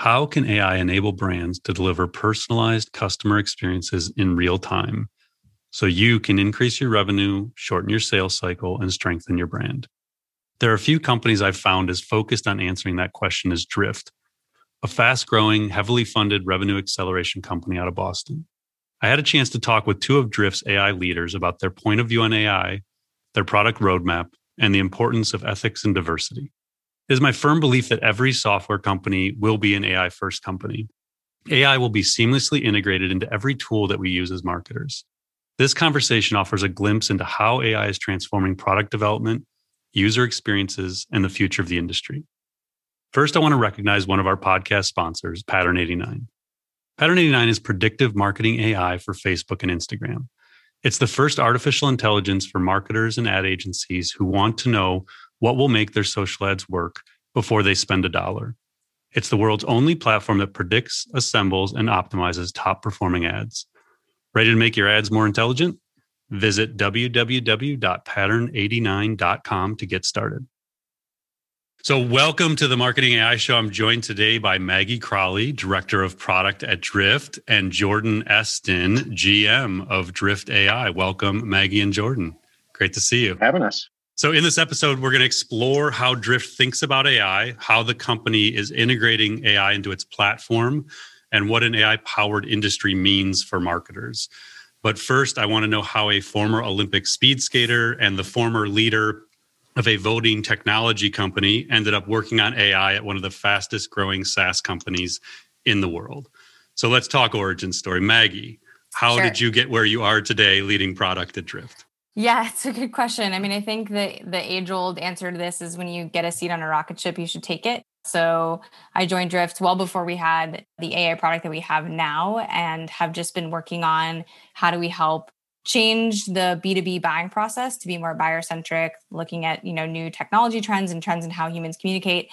How can AI enable brands to deliver personalized customer experiences in real time so you can increase your revenue, shorten your sales cycle, and strengthen your brand? There are a few companies I've found as focused on answering that question as Drift, a fast growing, heavily funded revenue acceleration company out of Boston. I had a chance to talk with two of Drift's AI leaders about their point of view on AI, their product roadmap, and the importance of ethics and diversity. It is my firm belief that every software company will be an AI first company. AI will be seamlessly integrated into every tool that we use as marketers. This conversation offers a glimpse into how AI is transforming product development, user experiences, and the future of the industry. First, I want to recognize one of our podcast sponsors, Pattern 89. Pattern 89 is predictive marketing AI for Facebook and Instagram. It's the first artificial intelligence for marketers and ad agencies who want to know what will make their social ads work before they spend a dollar. It's the world's only platform that predicts, assembles, and optimizes top performing ads. Ready to make your ads more intelligent? Visit www.pattern89.com to get started. So, welcome to the Marketing AI Show. I'm joined today by Maggie Crowley, Director of Product at Drift, and Jordan Esten, GM of Drift AI. Welcome, Maggie and Jordan. Great to see you. Having us. So, in this episode, we're going to explore how Drift thinks about AI, how the company is integrating AI into its platform, and what an AI powered industry means for marketers. But first, I want to know how a former Olympic speed skater and the former leader of a voting technology company ended up working on AI at one of the fastest growing SaaS companies in the world. So, let's talk origin story. Maggie, how sure. did you get where you are today leading product at Drift? Yeah, it's a good question. I mean, I think the the age old answer to this is when you get a seat on a rocket ship, you should take it. So I joined Drift well before we had the AI product that we have now, and have just been working on how do we help change the B2B buying process to be more buyer centric, looking at you know new technology trends and trends in how humans communicate.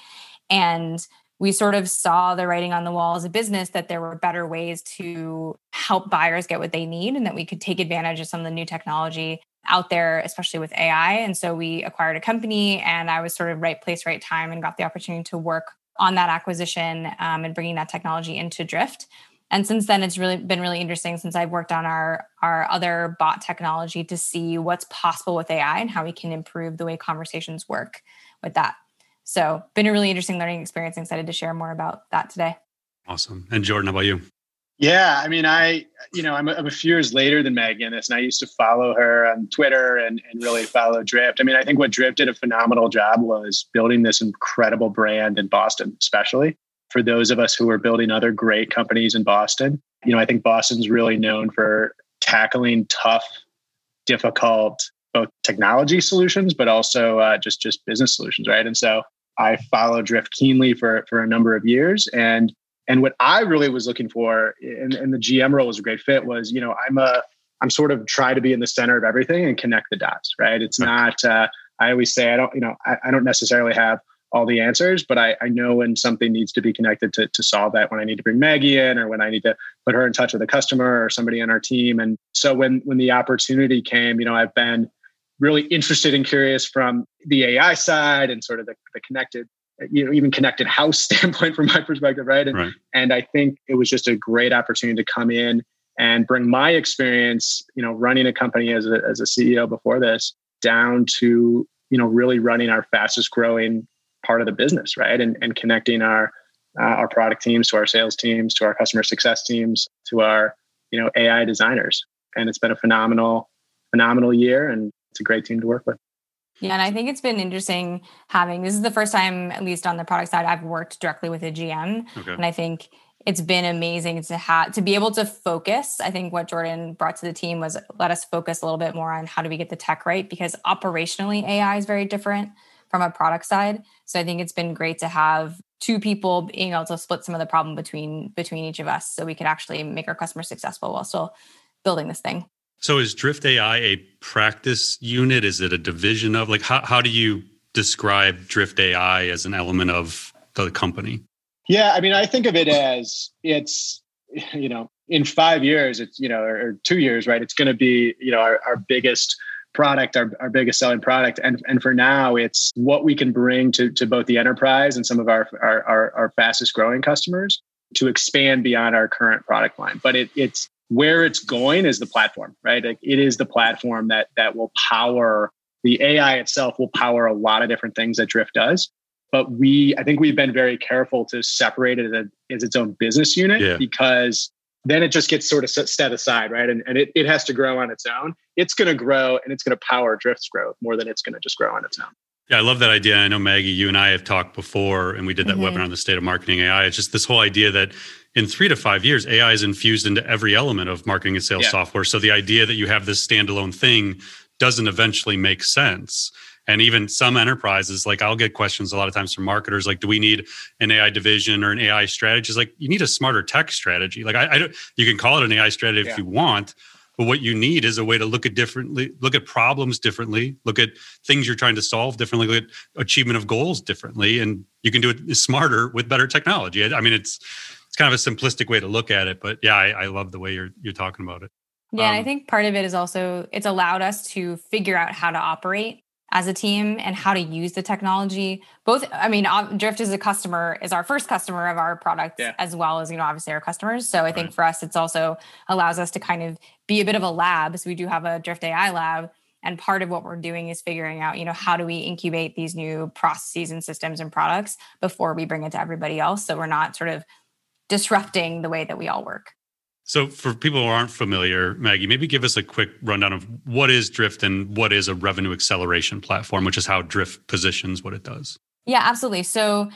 And we sort of saw the writing on the wall as a business that there were better ways to help buyers get what they need and that we could take advantage of some of the new technology out there, especially with AI. And so we acquired a company, and I was sort of right place, right time, and got the opportunity to work on that acquisition um, and bringing that technology into Drift. And since then, it's really been really interesting since I've worked on our our other bot technology to see what's possible with AI and how we can improve the way conversations work with that. So, been a really interesting learning experience. Excited to share more about that today. Awesome. And Jordan, how about you? Yeah, I mean, I, you know, I'm a, I'm a few years later than Meg in this, and I used to follow her on Twitter and, and really follow Drift. I mean, I think what Drift did a phenomenal job was building this incredible brand in Boston, especially for those of us who are building other great companies in Boston. You know, I think Boston's really known for tackling tough, difficult, both technology solutions, but also uh, just just business solutions, right? And so I followed Drift keenly for for a number of years, and and what I really was looking for, and, and the GM role was a great fit, was you know I'm a I'm sort of try to be in the center of everything and connect the dots. Right? It's not. Uh, I always say I don't. You know I, I don't necessarily have all the answers, but I, I know when something needs to be connected to, to solve that, when I need to bring Maggie in or when I need to put her in touch with a customer or somebody on our team. And so when when the opportunity came, you know, I've been really interested and curious from the AI side and sort of the, the connected you know even connected house standpoint from my perspective right? And, right. and i think it was just a great opportunity to come in and bring my experience you know running a company as a, as a ceo before this down to you know really running our fastest growing part of the business right? And, and connecting our uh, our product teams to our sales teams to our customer success teams to our you know ai designers. And it's been a phenomenal phenomenal year and it's a great team to work with yeah, and I think it's been interesting having this is the first time, at least on the product side, I've worked directly with a GM. Okay. And I think it's been amazing to have to be able to focus. I think what Jordan brought to the team was let us focus a little bit more on how do we get the tech right because operationally AI is very different from a product side. So I think it's been great to have two people being able to split some of the problem between between each of us so we could actually make our customers successful while still building this thing. So is Drift AI a practice unit? Is it a division of like how, how do you describe Drift AI as an element of the company? Yeah, I mean, I think of it as it's, you know, in five years, it's, you know, or two years, right? It's going to be, you know, our, our biggest product, our, our biggest selling product. And, and for now, it's what we can bring to, to both the enterprise and some of our, our, our, our fastest growing customers to expand beyond our current product line. But it, it's where it's going is the platform, right? Like it is the platform that that will power the AI itself will power a lot of different things that Drift does. But we, I think we've been very careful to separate it as, as its own business unit yeah. because then it just gets sort of set aside, right? And, and it, it has to grow on its own. It's going to grow and it's going to power Drift's growth more than it's going to just grow on its own. Yeah, I love that idea. I know Maggie, you and I have talked before, and we did that mm-hmm. webinar on the state of marketing AI. It's just this whole idea that in three to five years, AI is infused into every element of marketing and sales yeah. software. So the idea that you have this standalone thing doesn't eventually make sense. And even some enterprises, like I'll get questions a lot of times from marketers, like, do we need an AI division or an AI strategy? It's like you need a smarter tech strategy. Like I, I don't, you can call it an AI strategy yeah. if you want, but what you need is a way to look at differently, look at problems differently, look at things you're trying to solve differently, look at achievement of goals differently, and you can do it smarter with better technology. I mean, it's it's kind of a simplistic way to look at it, but yeah, I, I love the way you're you're talking about it. Yeah, um, and I think part of it is also it's allowed us to figure out how to operate as a team and how to use the technology. Both, I mean, Drift is a customer is our first customer of our product, yeah. as well as you know, obviously our customers. So I think for us, it's also allows us to kind of be a bit of a lab. So we do have a Drift AI lab, and part of what we're doing is figuring out, you know, how do we incubate these new processes and systems and products before we bring it to everybody else, so we're not sort of disrupting the way that we all work. So, for people who aren't familiar, Maggie, maybe give us a quick rundown of what is Drift and what is a revenue acceleration platform, which is how Drift positions what it does. Yeah, absolutely. So,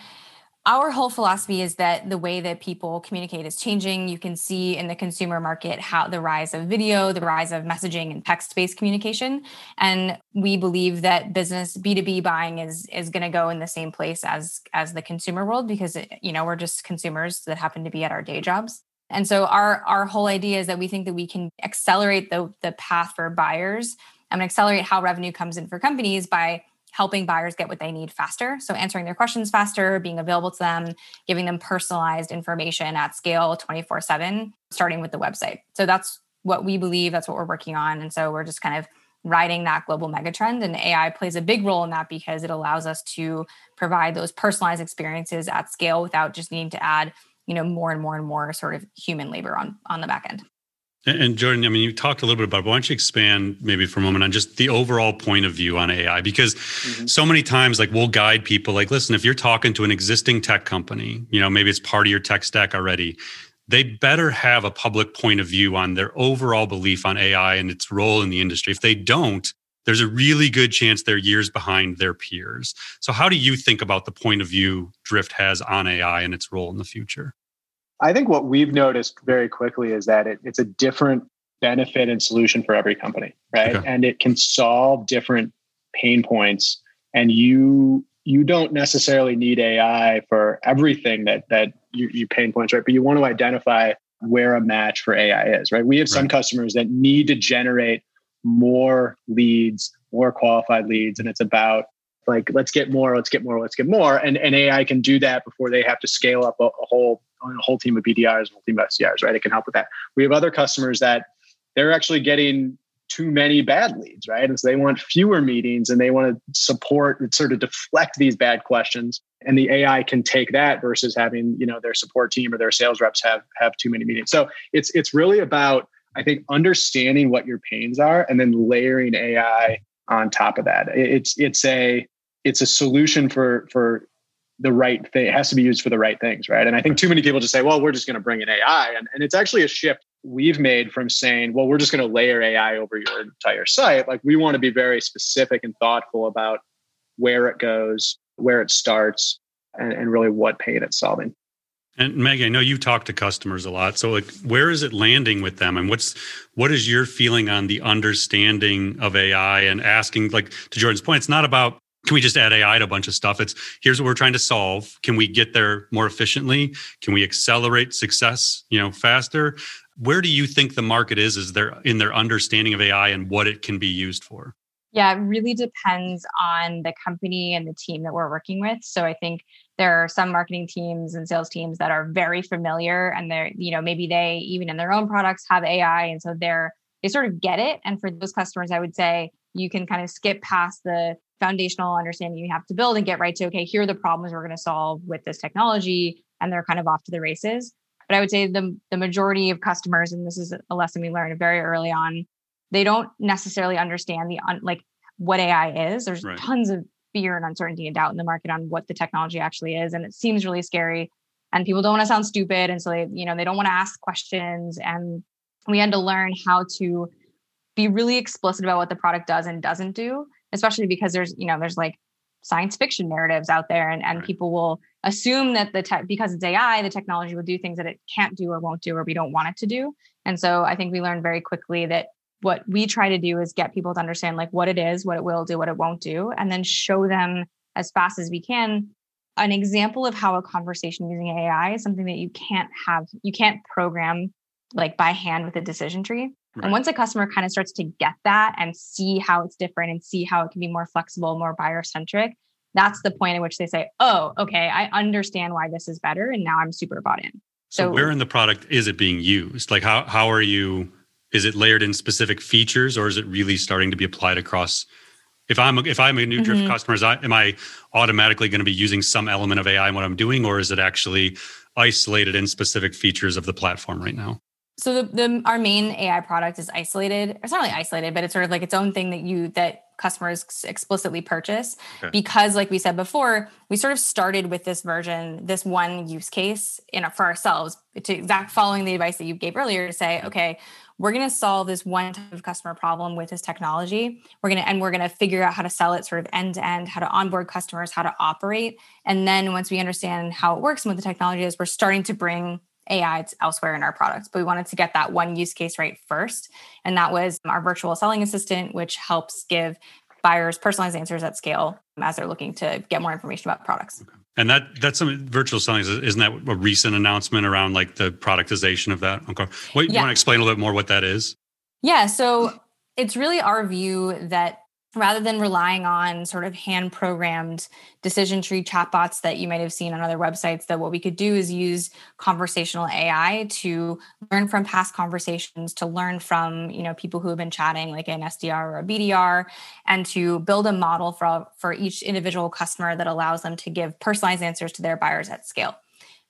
our whole philosophy is that the way that people communicate is changing. You can see in the consumer market how the rise of video, the rise of messaging and text-based communication, and we believe that business B2B buying is is going to go in the same place as as the consumer world because you know, we're just consumers that happen to be at our day jobs. And so our our whole idea is that we think that we can accelerate the the path for buyers and accelerate how revenue comes in for companies by helping buyers get what they need faster. So, answering their questions faster, being available to them, giving them personalized information at scale 24 7, starting with the website. So, that's what we believe, that's what we're working on. And so, we're just kind of riding that global megatrend. And AI plays a big role in that because it allows us to provide those personalized experiences at scale without just needing to add you know more and more and more sort of human labor on on the back end and Jordan, I mean, you talked a little bit about it, but why don't you expand maybe for a moment on just the overall point of view on AI? Because mm-hmm. so many times, like we'll guide people like, listen, if you're talking to an existing tech company, you know, maybe it's part of your tech stack already, they better have a public point of view on their overall belief on AI and its role in the industry. If they don't, there's a really good chance they're years behind their peers. So, how do you think about the point of view Drift has on AI and its role in the future? I think what we've noticed very quickly is that it, it's a different benefit and solution for every company, right? Okay. And it can solve different pain points. And you you don't necessarily need AI for everything that that you, you pain points, right? But you want to identify where a match for AI is, right? We have some right. customers that need to generate more leads, more qualified leads, and it's about like let's get more, let's get more, let's get more, and and AI can do that before they have to scale up a, a whole a whole team of BDRs, a whole team of SDRs, right? It can help with that. We have other customers that they're actually getting too many bad leads, right? And so they want fewer meetings and they want to support and sort of deflect these bad questions. And the AI can take that versus having, you know, their support team or their sales reps have have too many meetings. So it's it's really about, I think, understanding what your pains are and then layering AI on top of that. It's it's a it's a solution for for the right thing. It has to be used for the right things, right? And I think too many people just say, well, we're just going to bring in AI. And, and it's actually a shift we've made from saying, well, we're just going to layer AI over your entire site. Like we want to be very specific and thoughtful about where it goes, where it starts, and, and really what pain it's solving. And Maggie, I know you've talked to customers a lot. So like where is it landing with them? And what's what is your feeling on the understanding of AI and asking like to Jordan's point, it's not about can we just add AI to a bunch of stuff? It's here's what we're trying to solve. Can we get there more efficiently? Can we accelerate success, you know, faster? Where do you think the market is is there in their understanding of AI and what it can be used for? Yeah, it really depends on the company and the team that we're working with. So I think there are some marketing teams and sales teams that are very familiar and they're, you know, maybe they even in their own products have AI. And so they're, they sort of get it. And for those customers, I would say you can kind of skip past the foundational understanding you have to build and get right to, okay, here are the problems we're going to solve with this technology. And they're kind of off to the races. But I would say the, the majority of customers, and this is a lesson we learned very early on, they don't necessarily understand the un, like what AI is. There's right. tons of fear and uncertainty and doubt in the market on what the technology actually is, and it seems really scary. And people don't want to sound stupid, and so they, you know, they don't want to ask questions. And we had to learn how to be really explicit about what the product does and doesn't do, especially because there's, you know, there's like science fiction narratives out there, and and right. people will assume that the tech because it's AI, the technology will do things that it can't do or won't do or we don't want it to do. And so I think we learned very quickly that what we try to do is get people to understand like what it is, what it will do, what it won't do, and then show them as fast as we can an example of how a conversation using AI is something that you can't have, you can't program like by hand with a decision tree. Right. And once a customer kind of starts to get that and see how it's different and see how it can be more flexible, more buyer centric, that's the point at which they say, oh, okay, I understand why this is better. And now I'm super bought in. So, so where in the product is it being used? Like how how are you is it layered in specific features or is it really starting to be applied across if i'm if i'm a new mm-hmm. drift customer is I, am i automatically going to be using some element of ai in what i'm doing or is it actually isolated in specific features of the platform right now so the, the our main ai product is isolated it's not really isolated but it's sort of like its own thing that you that customers explicitly purchase okay. because like we said before we sort of started with this version this one use case in for ourselves to exact following the advice that you gave earlier to say okay we're going to solve this one type of customer problem with this technology we're going to and we're going to figure out how to sell it sort of end to end how to onboard customers how to operate and then once we understand how it works and what the technology is we're starting to bring AI elsewhere in our products. But we wanted to get that one use case right first. And that was our virtual selling assistant, which helps give buyers personalized answers at scale as they're looking to get more information about products. Okay. And that that's some virtual selling. Isn't that a recent announcement around like the productization of that? Okay. Wait, yeah. you want to explain a little bit more what that is? Yeah. So it's really our view that rather than relying on sort of hand programmed decision tree chatbots that you might have seen on other websites that what we could do is use conversational ai to learn from past conversations to learn from you know people who have been chatting like an sdr or a bdr and to build a model for for each individual customer that allows them to give personalized answers to their buyers at scale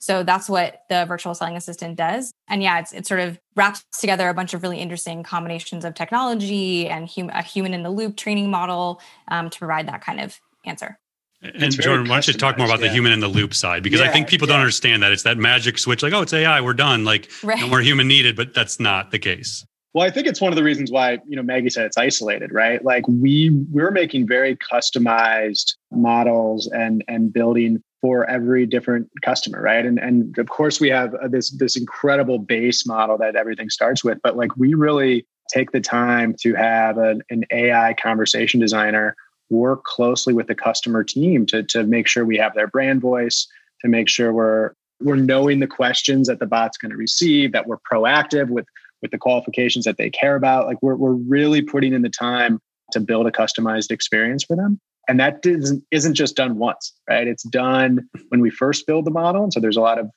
so that's what the virtual selling assistant does. And yeah, it's, it sort of wraps together a bunch of really interesting combinations of technology and hum- a human in the loop training model um, to provide that kind of answer. And Jordan, why don't you talk more about yeah. the human in the loop side? Because yeah, I think people yeah. don't understand that it's that magic switch, like, oh, it's AI, we're done. Like, right. no more human needed, but that's not the case. Well, I think it's one of the reasons why, you know, Maggie said it's isolated, right? Like we we're making very customized models and and building for every different customer, right? And and of course we have uh, this this incredible base model that everything starts with, but like we really take the time to have an, an AI conversation designer work closely with the customer team to to make sure we have their brand voice, to make sure we're we're knowing the questions that the bot's going to receive, that we're proactive with with the qualifications that they care about. Like we're we're really putting in the time to build a customized experience for them and that isn't, isn't just done once right? It's done when we first build the model and so there's a lot of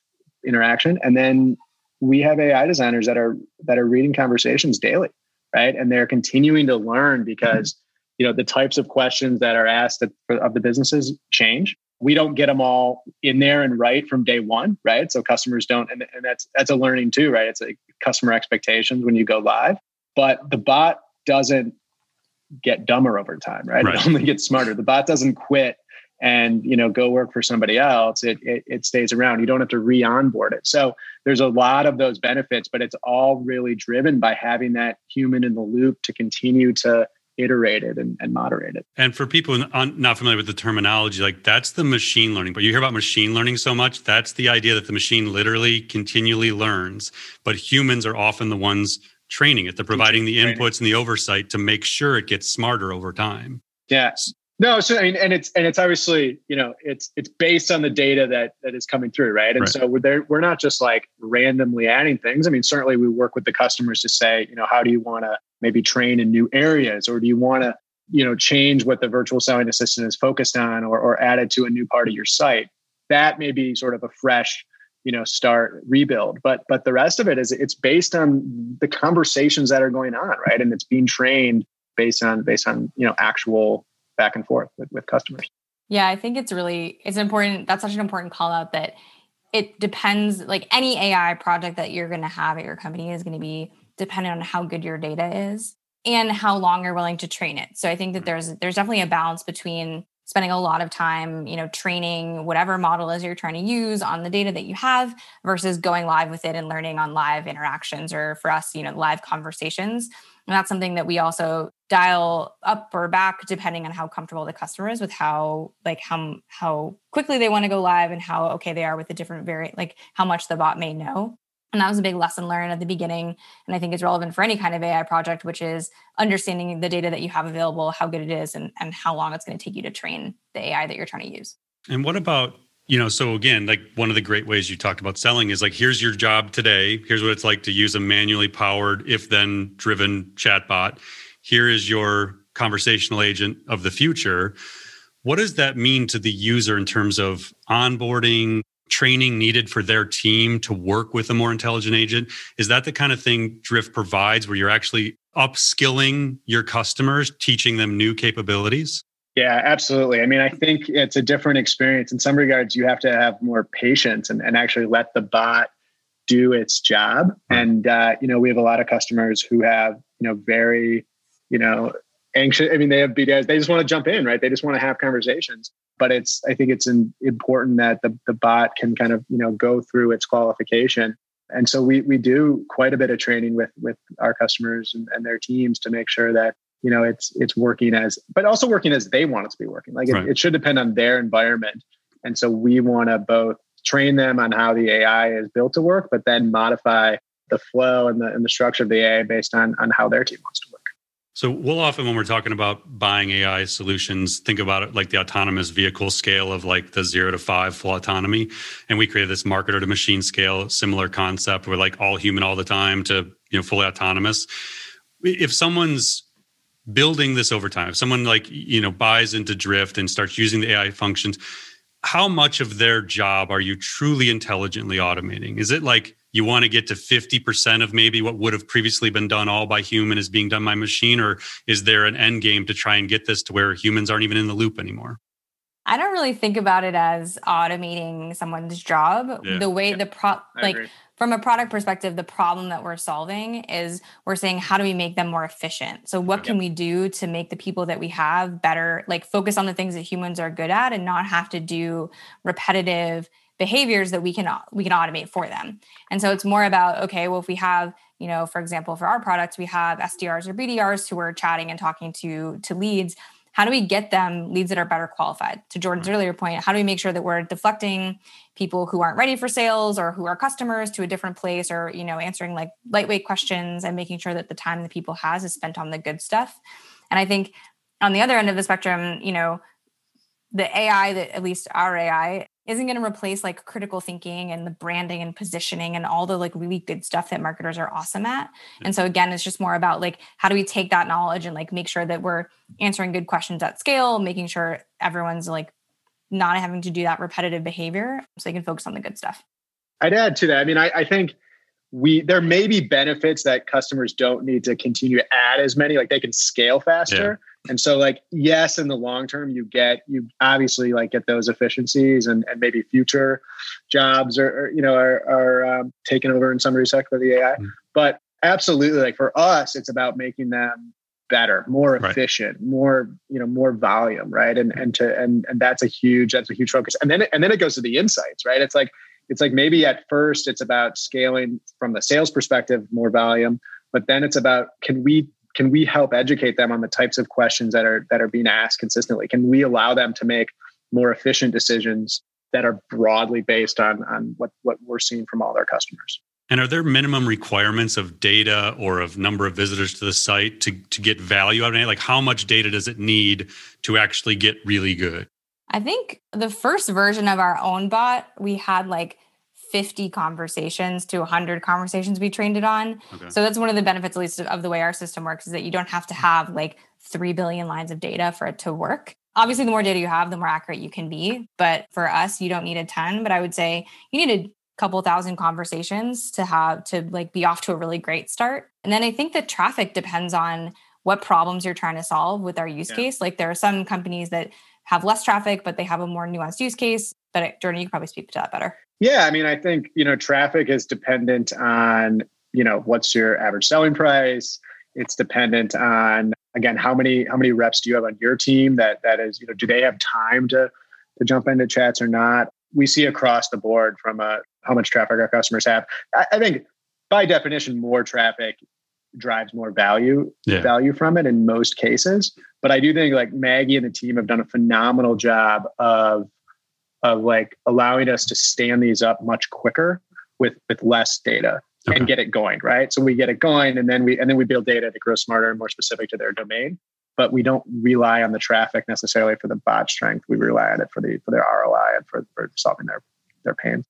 interaction. And then we have ai designers that are that are reading conversations daily right? And they're continuing to learn because you know the types of questions that are asked of, of the businesses change. We don't get them all in there and right from day one right? So customers don't and, and that's that's a learning too right? It's a customer expectations when you go live. But the bot doesn't get dumber over time, right? right? It only gets smarter. The bot doesn't quit and you know go work for somebody else. It, it it stays around. You don't have to re-onboard it. So there's a lot of those benefits, but it's all really driven by having that human in the loop to continue to iterate it and, and moderate it. And for people not familiar with the terminology, like that's the machine learning. But you hear about machine learning so much, that's the idea that the machine literally continually learns, but humans are often the ones training it. They're providing the inputs and the oversight to make sure it gets smarter over time. Yes. No, so I mean, and it's and it's obviously you know it's it's based on the data that that is coming through, right? And right. so we're there. We're not just like randomly adding things. I mean, certainly we work with the customers to say, you know, how do you want to maybe train in new areas, or do you want to you know change what the virtual selling assistant is focused on, or or add it to a new part of your site? That may be sort of a fresh you know start rebuild but but the rest of it is it's based on the conversations that are going on right and it's being trained based on based on you know actual back and forth with, with customers. Yeah, I think it's really it's important. That's such an important call out that it depends. Like any AI project that you're going to have at your company is going to be dependent on how good your data is and how long you're willing to train it. So I think that mm-hmm. there's there's definitely a balance between spending a lot of time, you know, training whatever model is you're trying to use on the data that you have versus going live with it and learning on live interactions or for us, you know, live conversations. And that's something that we also dial up or back depending on how comfortable the customer is with how like how how quickly they want to go live and how okay they are with the different variant like how much the bot may know. And that was a big lesson learned at the beginning. And I think it's relevant for any kind of AI project, which is understanding the data that you have available, how good it is, and, and how long it's going to take you to train the AI that you're trying to use. And what about you know so again like one of the great ways you talked about selling is like here's your job today here's what it's like to use a manually powered if then driven chatbot here is your conversational agent of the future what does that mean to the user in terms of onboarding training needed for their team to work with a more intelligent agent is that the kind of thing drift provides where you're actually upskilling your customers teaching them new capabilities yeah, absolutely. I mean, I think it's a different experience. In some regards, you have to have more patience and, and actually let the bot do its job. And, uh, you know, we have a lot of customers who have, you know, very, you know, anxious. I mean, they have BDS, they just want to jump in, right? They just want to have conversations. But it's, I think it's in, important that the, the bot can kind of, you know, go through its qualification. And so we, we do quite a bit of training with, with our customers and, and their teams to make sure that you know it's it's working as but also working as they want it to be working like right. it, it should depend on their environment and so we want to both train them on how the ai is built to work but then modify the flow and the, and the structure of the ai based on on how their team wants to work so we'll often when we're talking about buying ai solutions think about it like the autonomous vehicle scale of like the zero to five full autonomy. And we created this marketer to machine scale similar concept. Where like all human all the time to you know fully autonomous. If someone's building this over time if someone like you know buys into drift and starts using the ai functions how much of their job are you truly intelligently automating? Is it like you want to get to 50% of maybe what would have previously been done all by human is being done by machine or is there an end game to try and get this to where humans aren't even in the loop anymore I don't really think about it as automating someone's job. Yeah. The way yeah. the pro like from a product perspective, the problem that we're solving is we're saying how do we make them more efficient? So what can we do to make the people that we have better, like focus on the things that humans are good at and not have to do repetitive behaviors that we can we can automate for them. And so it's more about okay, well if we have you know, for example, for our products, we have SDRs or BDRs who are chatting and talking to to leads. How do we get them leads that are better qualified? To jordan's mm-hmm. earlier point how do we make sure that we're deflecting people who aren't ready for sales or who are customers to a different place or you know answering like lightweight questions and making sure that the time that people has is spent on the good stuff? And i think on the other end of the spectrum you know the ai that at least our ai isn't going to replace like critical thinking and the branding and positioning and all the like really good stuff that marketers are awesome at. And so again, it's just more about like how do we take that knowledge and like make sure that we're answering good questions at scale, making sure everyone's like not having to do that repetitive behavior so they can focus on the good stuff. I'd add to that. I mean, I, I think we there may be benefits that customers don't need to continue to add as many, like they can scale faster. Yeah and so like, yes, in the long term, you get, you obviously like get those efficiencies and, and maybe future jobs are, are you know, are, are um, taken over in some respect by the AI. Mm-hmm. But absolutely, like for us, it's about making them better, more efficient, right. more, you know, more volume. Right. And, and to, and, and that's a huge, that's a huge focus. And then, and then it goes to the insights, right? It's like, it's like maybe at first it's about scaling from the sales perspective, more volume, but then it's about, can we can we help educate them on the types of questions that are that are being asked consistently can we allow them to make more efficient decisions that are broadly based on on what what we're seeing from all their customers And are there minimum requirements of data or of number of visitors to the site to, to get value out of it? Like how much data does it need to actually get really good? I think the first version of our own bot, we had like 50 conversations to 100 conversations we trained it on. Okay. So that's one of the benefits, at least, of the way our system works, is that you don't have to have like 3 billion lines of data for it to work. Obviously, the more data you have, the more accurate you can be. But for us, you don't need a ton. But I would say you need a couple thousand conversations to have to like be off to a really great start. And then I think the traffic depends on what problems you're trying to solve with our use yeah. case. Like there are some companies that have less traffic, but they have a more nuanced use case. But Jordan, you can probably speak to that better. Yeah, I mean, I think you know, traffic is dependent on you know what's your average selling price. It's dependent on again how many how many reps do you have on your team that that is you know do they have time to to jump into chats or not? We see across the board from a uh, how much traffic our customers have. I, I think by definition, more traffic drives more value yeah. value from it in most cases. But I do think like Maggie and the team have done a phenomenal job of of like allowing us to stand these up much quicker with with less data okay. and get it going right so we get it going and then we and then we build data to grow smarter and more specific to their domain but we don't rely on the traffic necessarily for the bot strength we rely on it for the for their roi and for, for solving their their pain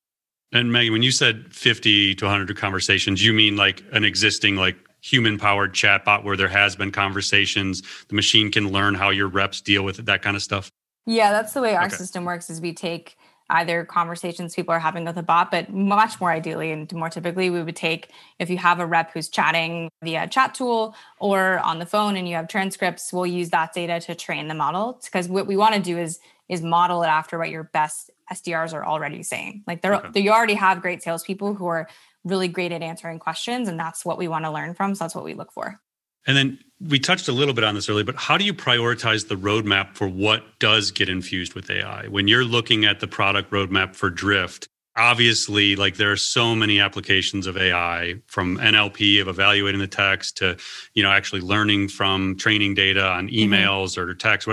and Maggie, when you said 50 to 100 conversations, you mean like an existing like human powered chatbot where there has been conversations, the machine can learn how your reps deal with it, that kind of stuff? Yeah, that's the way our okay. system works is we take either conversations people are having with a bot, but much more ideally and more typically, we would take if you have a rep who's chatting via chat tool or on the phone and you have transcripts, we'll use that data to train the model. Because what we want to do is is model it after what your best SDRs are already saying. Like they're okay. you already have great salespeople who are really great at answering questions, and that's what we want to learn from. So that's what we look for. And then we touched a little bit on this earlier, but how do you prioritize the roadmap for what does get infused with AI? When you're looking at the product roadmap for Drift, obviously, like there are so many applications of AI from NLP of evaluating the text to, you know, actually learning from training data on mm-hmm. emails mm-hmm. or text.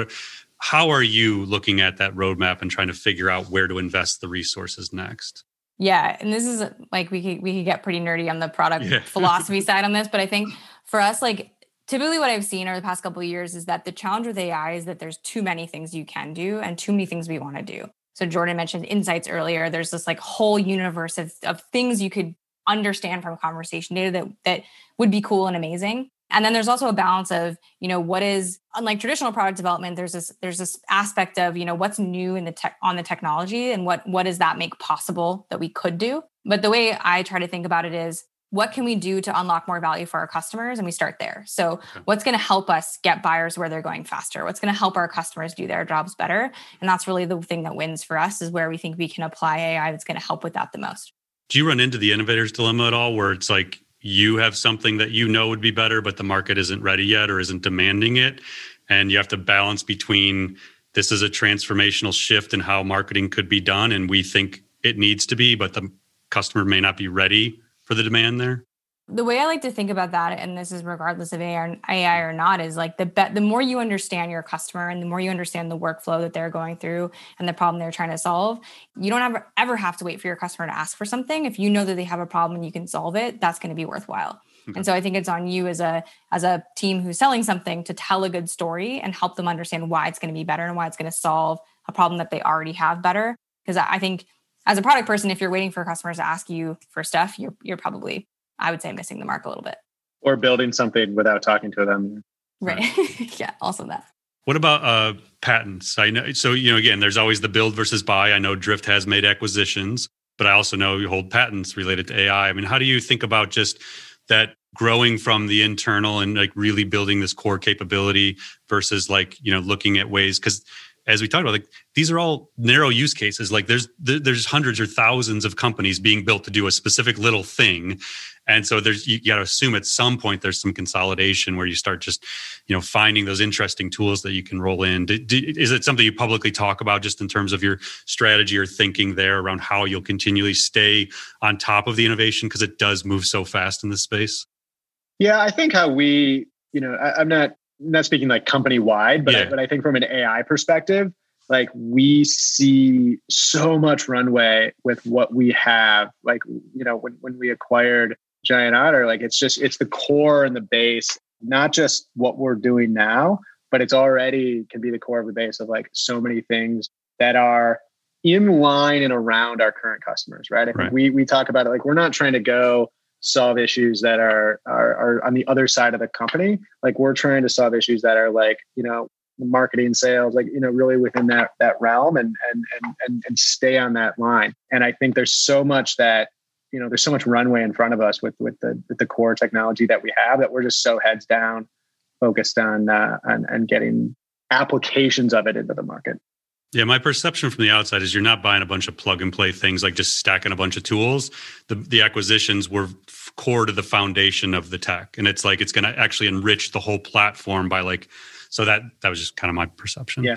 How are you looking at that roadmap and trying to figure out where to invest the resources next? Yeah, and this is like we could we could get pretty nerdy on the product yeah. philosophy side on this, but I think for us, like typically what I've seen over the past couple of years is that the challenge with AI is that there's too many things you can do and too many things we want to do. So Jordan mentioned insights earlier. There's this like whole universe of, of things you could understand from conversation data that that would be cool and amazing. And then there's also a balance of, you know, what is unlike traditional product development, there's this there's this aspect of, you know, what's new in the tech on the technology and what what does that make possible that we could do. But the way I try to think about it is what can we do to unlock more value for our customers and we start there so what's going to help us get buyers where they're going faster what's going to help our customers do their jobs better and that's really the thing that wins for us is where we think we can apply ai that's going to help with that the most do you run into the innovator's dilemma at all where it's like you have something that you know would be better, but the market isn't ready yet or isn't demanding it. And you have to balance between this is a transformational shift in how marketing could be done. And we think it needs to be, but the customer may not be ready for the demand there the way I like to think about that, and this is regardless of AI or not, is like the be- the more you understand your customer and the more you understand the workflow that they're going through and the problem they're trying to solve, you don't ever ever have to wait for your customer to ask for something. If you know that they have a problem and you can solve it, that's going to be worthwhile. Okay. And so I think it's on you as a as a team who's selling something to tell a good story and help them understand why it's going to be better and why it's going to solve a problem that they already have better. Because I think as a product person, if you're waiting for customers to ask you for stuff, you're you're probably I would say missing the mark a little bit. Or building something without talking to them. Right. yeah, also that. What about uh, patents? I know. So you know, again, there's always the build versus buy. I know Drift has made acquisitions, but I also know you hold patents related to AI. I mean, how do you think about just that growing from the internal and like really building this core capability versus like you know looking at ways because as we talked about, like these are all narrow use cases. Like there's there's hundreds or thousands of companies being built to do a specific little thing, and so there's you got to assume at some point there's some consolidation where you start just you know finding those interesting tools that you can roll in. Do, do, is it something you publicly talk about just in terms of your strategy or thinking there around how you'll continually stay on top of the innovation because it does move so fast in this space? Yeah, I think how we you know I, I'm not not speaking like company wide, but yeah. I, but I think from an AI perspective, like we see so much runway with what we have. Like, you know, when, when we acquired Giant Otter, like it's just, it's the core and the base, not just what we're doing now, but it's already can be the core of the base of like so many things that are in line and around our current customers, right? I right. we we talk about it like we're not trying to go solve issues that are, are are on the other side of the company. Like we're trying to solve issues that are like you know marketing, sales, like you know really within that that realm, and and and and, stay on that line. And I think there's so much that you know there's so much runway in front of us with with the with the core technology that we have that we're just so heads down focused on uh, on, on getting applications of it into the market. Yeah, my perception from the outside is you're not buying a bunch of plug and play things like just stacking a bunch of tools. The the acquisitions were core to the foundation of the tech, and it's like it's going to actually enrich the whole platform by like. So that that was just kind of my perception. Yeah.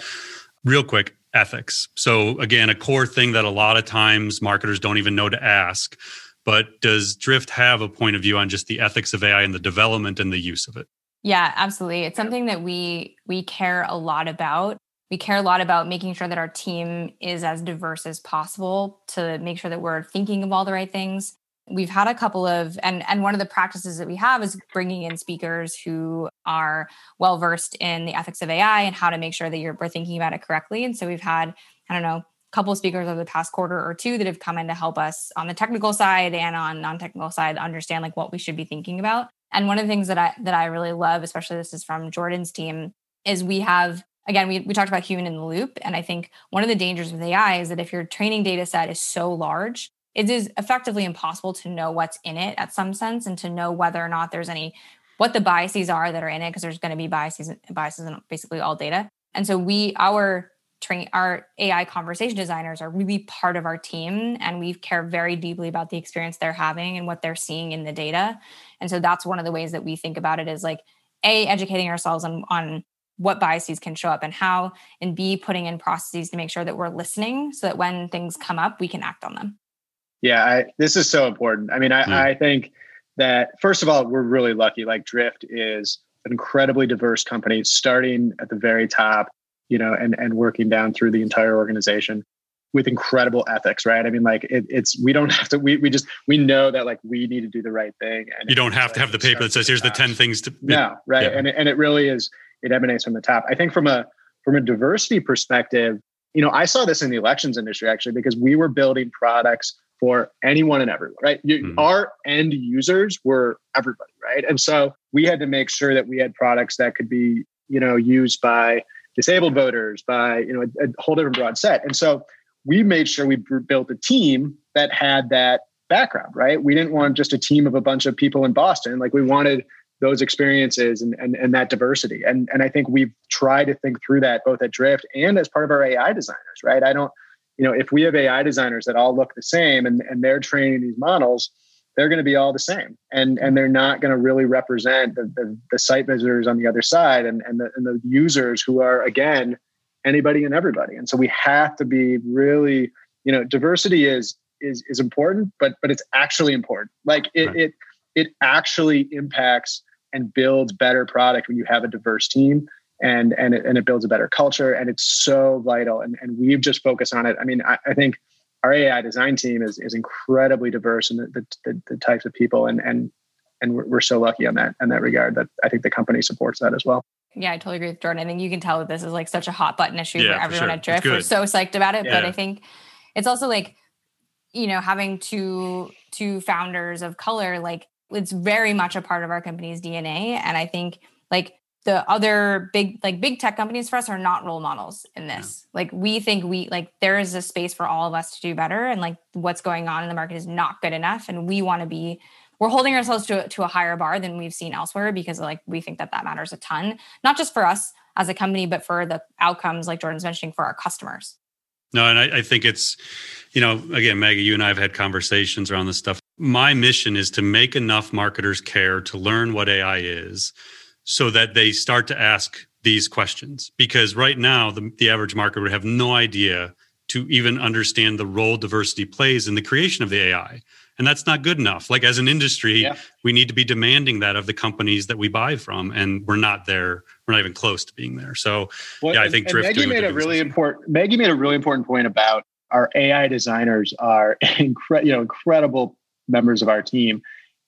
Real quick, ethics. So again, a core thing that a lot of times marketers don't even know to ask. But does Drift have a point of view on just the ethics of AI and the development and the use of it? Yeah, absolutely. It's something that we we care a lot about we care a lot about making sure that our team is as diverse as possible to make sure that we're thinking of all the right things. We've had a couple of and and one of the practices that we have is bringing in speakers who are well versed in the ethics of ai and how to make sure that you're we're thinking about it correctly. And so we've had i don't know a couple of speakers over the past quarter or two that have come in to help us on the technical side and on non-technical side understand like what we should be thinking about. And one of the things that i that i really love especially this is from jordan's team is we have again, we, we talked about human in the loop. And I think one of the dangers with AI is that if your training data set is so large, it is effectively impossible to know what's in it at some sense and to know whether or not there's any what the biases are that are in it because there's going to be biases biases in basically all data and so we our train our ai conversation designers are really part of our team and we care very deeply about the experience they're having and what they're seeing in the data and so that's one of the ways that we think about it is like a educating ourselves on on what biases can show up and how, and B, putting in processes to make sure that we're listening so that when things come up, we can act on them. Yeah, I, this is so important. I mean, I, yeah. I think that first of all, we're really lucky. Like Drift is an incredibly diverse company, starting at the very top, you know, and and working down through the entire organization with incredible ethics, right? I mean, like it, it's we don't have to. We we just we know that like we need to do the right thing. And you don't have to have the paper that says here's the ten things to. No, right, yeah. and and it really is it emanates from the top. I think from a from a diversity perspective, you know, I saw this in the elections industry actually because we were building products for anyone and everyone, right? You, mm-hmm. Our end users were everybody, right? And so we had to make sure that we had products that could be, you know, used by disabled voters, by you know a, a whole different broad set. And so we made sure we built a team that had that background, right? We didn't want just a team of a bunch of people in Boston. Like we wanted those experiences and, and, and that diversity. And, and I think we've tried to think through that both at Drift and as part of our AI designers, right? I don't, you know, if we have AI designers that all look the same and, and they're training these models, they're going to be all the same. And, and they're not going to really represent the, the, the, site visitors on the other side and, and, the, and the users who are, again, anybody and everybody. And so we have to be really, you know, diversity is, is, is important, but, but it's actually important. Like it, right. it, it actually impacts and builds better product when you have a diverse team and and it, and it builds a better culture and it's so vital and, and we've just focused on it i mean i, I think our ai design team is, is incredibly diverse in the, the, the, the types of people and and and we're, we're so lucky on that in that regard that i think the company supports that as well yeah, I totally agree with Jordan. I think you can tell that this is like such a hot button issue yeah, for everyone for sure. at Drift. We're so psyched about it, yeah. but I think it's also like, you know, having two two founders of color, like it's very much a part of our company's DNA. And I think like the other big like big tech companies for us are not role models in this. Yeah. Like we think we like there is a space for all of us to do better and like what's going on in the market is not good enough and we want to be we're holding ourselves to, to a higher bar than we've seen elsewhere because like we think that that matters a ton not just for us as a company but for the outcomes like jordan's mentioning for our customers no and I, I think it's you know again maggie you and i have had conversations around this stuff my mission is to make enough marketers care to learn what AI is so that they start to ask these questions. Because right now, the, the average marketer would have no idea to even understand the role diversity plays in the creation of the AI. And that's not good enough. Like as an industry, yeah. we need to be demanding that of the companies that we buy from. And we're not there we're not even close to being there. So well, yeah, I think and Maggie made a really important Maggie made a really important point about our AI designers are incre- you know incredible members of our team,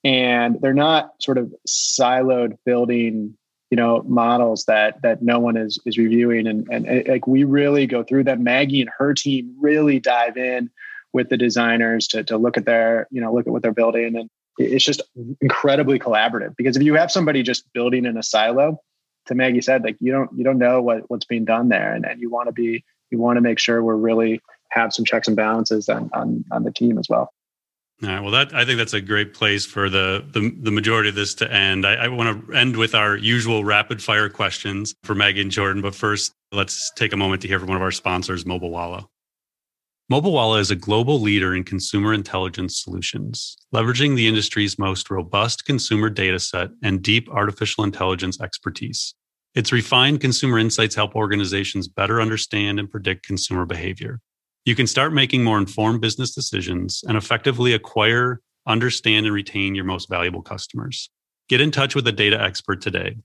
and they're not sort of siloed building you know models that that no one is is reviewing. And and like we really go through them maggie and her team really dive in with the designers to to look at their you know look at what they're building. And it's just incredibly collaborative because if you have somebody just building in a silo to maggie said like you don't you don't know what what's being done there. And, and you want to be you want to make sure we're really have some checks and balances on on, on the team as well all right. Well, that I think that's a great place for the the, the majority of this to end. I, I want to end with our usual rapid fire questions for Maggie and Jordan. But first, let's take a moment to hear from one of our sponsors, Mobilewalla. Mobile Wallet is a global leader in consumer intelligence solutions, leveraging the industry's most robust consumer data set and deep artificial intelligence expertise. Its refined consumer insights help organizations better understand and predict consumer behavior. You can start making more informed business decisions and effectively acquire, understand, and retain your most valuable customers. Get in touch with a data expert today.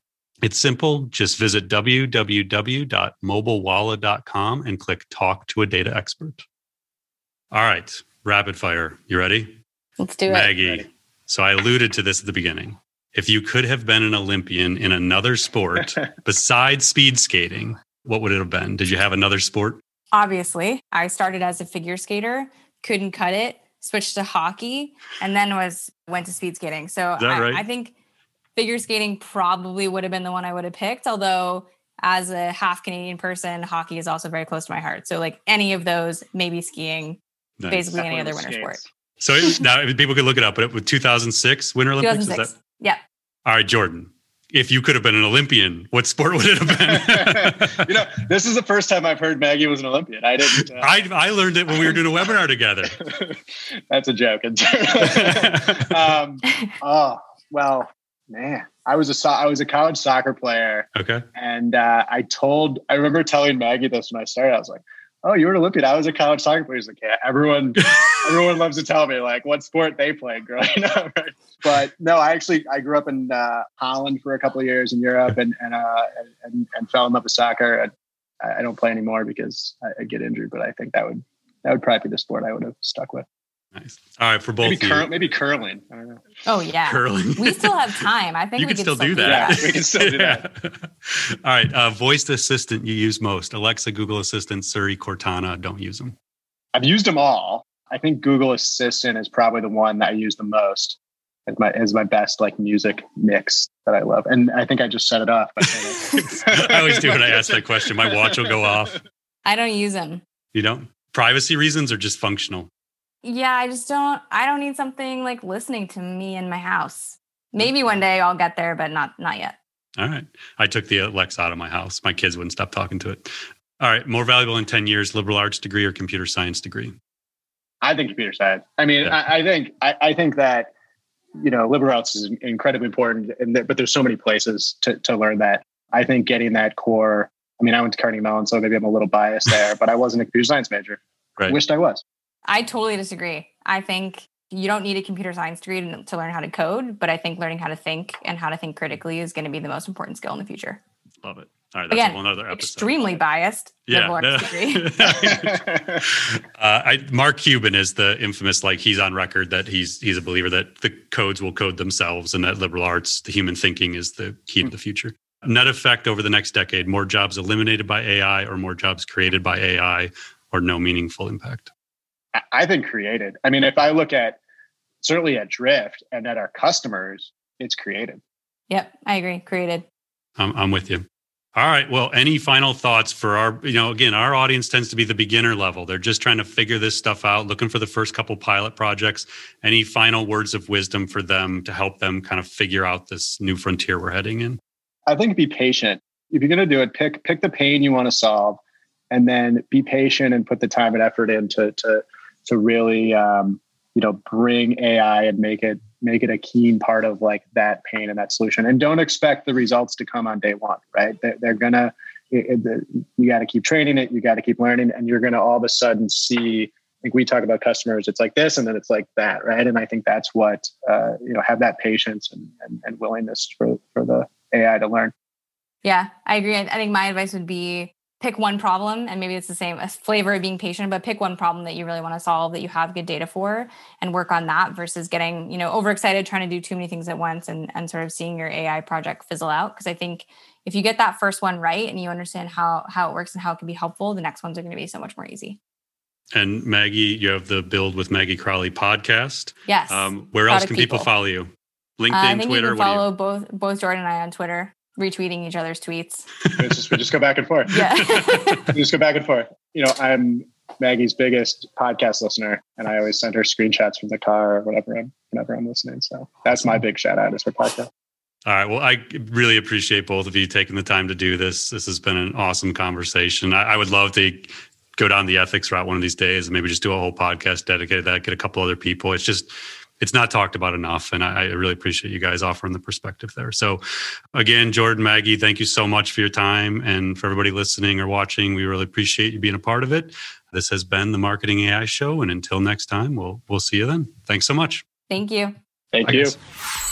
It's simple. Just visit www.mobilewalla.com and click Talk to a Data Expert. All right, rapid fire. You ready? Let's do Maggie, it. Maggie. So I alluded to this at the beginning. If you could have been an Olympian in another sport besides speed skating, what would it have been? Did you have another sport? Obviously, I started as a figure skater, couldn't cut it, switched to hockey, and then was went to speed skating. So I, right? I think figure skating probably would have been the one I would have picked. Although as a half Canadian person, hockey is also very close to my heart. So like any of those, maybe skiing, Nice. Basically, any other winter sport. So now people could look it up, but with 2006 Winter Olympics, 2006. That... Yeah. All right, Jordan. If you could have been an Olympian, what sport would it have been? you know, this is the first time I've heard Maggie was an Olympian. I didn't. Uh... I I learned it when we were doing a webinar together. That's a joke. um, oh well, man. I was a so- I was a college soccer player. Okay. And uh, I told I remember telling Maggie this when I started. I was like, oh, you were an Olympian. I was a college soccer player. He's like, yeah, everyone, everyone loves to tell me like what sport they played growing up. Right? But no, I actually, I grew up in uh, Holland for a couple of years in Europe and, and, uh, and, and, fell in love with soccer. I, I don't play anymore because I, I, get injured, but I think that would, that would probably be the sport I would have stuck with. Nice. All right, for both maybe, cur- maybe curling. I don't know. Oh yeah, curling. we still have time. I think you we can, still, still do that. that. Yeah, we can still do yeah. that. All right, uh, voice assistant you use most: Alexa, Google Assistant, Siri, Cortana. Don't use them. I've used them all. I think Google Assistant is probably the one that I use the most as my as my best like music mix that I love. And I think I just set it off. I always do when I ask that question. My watch will go off. I don't use them. You don't? Privacy reasons or just functional? Yeah, I just don't I don't need something like listening to me in my house. Maybe one day I'll get there, but not not yet. All right. I took the uh, Alexa out of my house. My kids wouldn't stop talking to it. All right. More valuable in 10 years, liberal arts degree or computer science degree? I think computer science. I mean, yeah. I, I, think I, I, think that you know liberal arts is incredibly important, and but there's so many places to to learn that. I think getting that core. I mean, I went to Carnegie Mellon, so maybe I'm a little biased there, but I wasn't a computer science major. Right. Wished I was. I totally disagree. I think you don't need a computer science degree to, to, learn how to code, but I think learning how to think and how to think critically is going to be the most important skill in the future. Love it. All right, that's Again, another episode. Extremely biased. Yeah. No. uh, I, Mark Cuban is the infamous, like he's on record that he's he's a believer that the codes will code themselves, and that liberal arts, the human thinking, is the key mm-hmm. to the future. Net effect over the next decade: more jobs eliminated by AI, or more jobs created by AI, or no meaningful impact. I think created. I mean, if I look at certainly at Drift and at our customers, it's created. Yep, I agree. Created. I'm, I'm with you. All right. Well, any final thoughts for our, you know, again, our audience tends to be the beginner level. They're just trying to figure this stuff out, looking for the first couple pilot projects. Any final words of wisdom for them to help them kind of figure out this new frontier we're heading in? I think be patient. If you're going to do it, pick pick the pain you want to solve, and then be patient and put the time and effort into to to really um, you know bring AI and make it make it a keen part of like that pain and that solution. And don't expect the results to come on day one, right? They're, they're gonna it, it, you got to keep training it, you got to keep learning, and you're gonna all of a sudden see. Like we talk about customers, it's like this, and then it's like that, right? And I think that's what uh, you know have that patience and, and, and willingness for for the AI to learn. Yeah, I agree. I think my advice would be pick one problem and maybe it's the same a flavor of being patient but pick one problem that you really want to solve that you have good data for and work on that versus getting you know overexcited trying to do too many things at once and and sort of seeing your ai project fizzle out. Because i think if you get that first one right and you understand how how it works and how it can be helpful the next ones are going to be so much more easy. And maggie you have the build with maggie crowley podcast. Yes. Um, where else can people. people. follow you? Linkedin uh, I think twitter follow you... both both jordan and i on twitter retweeting each other's tweets. just, we just go back and forth. Yeah. we just go back and forth. You know, I'm Maggie's biggest podcast listener, and I always send her screenshots from the car or whatever I'm whenever I'm listening. So that's my big shout out is her podcast. All right. Well, I really appreciate both of you taking the time to do this. This has been an awesome conversation. I, I would love to go down the ethics route one of these days and maybe just do a whole podcast dedicated to that, get a couple other people. It's just it's not talked about enough. And I, I, really appreciate you guys offering the perspective there. So, again, Jordan, Maggie, thank you so much for your time. And for everybody listening or watching, we really appreciate you being a part of it. This has been the Marketing AI Show. And until next time, we'll, we'll see you then. Thanks so much. Thank you. Thank Bye, you. Guys.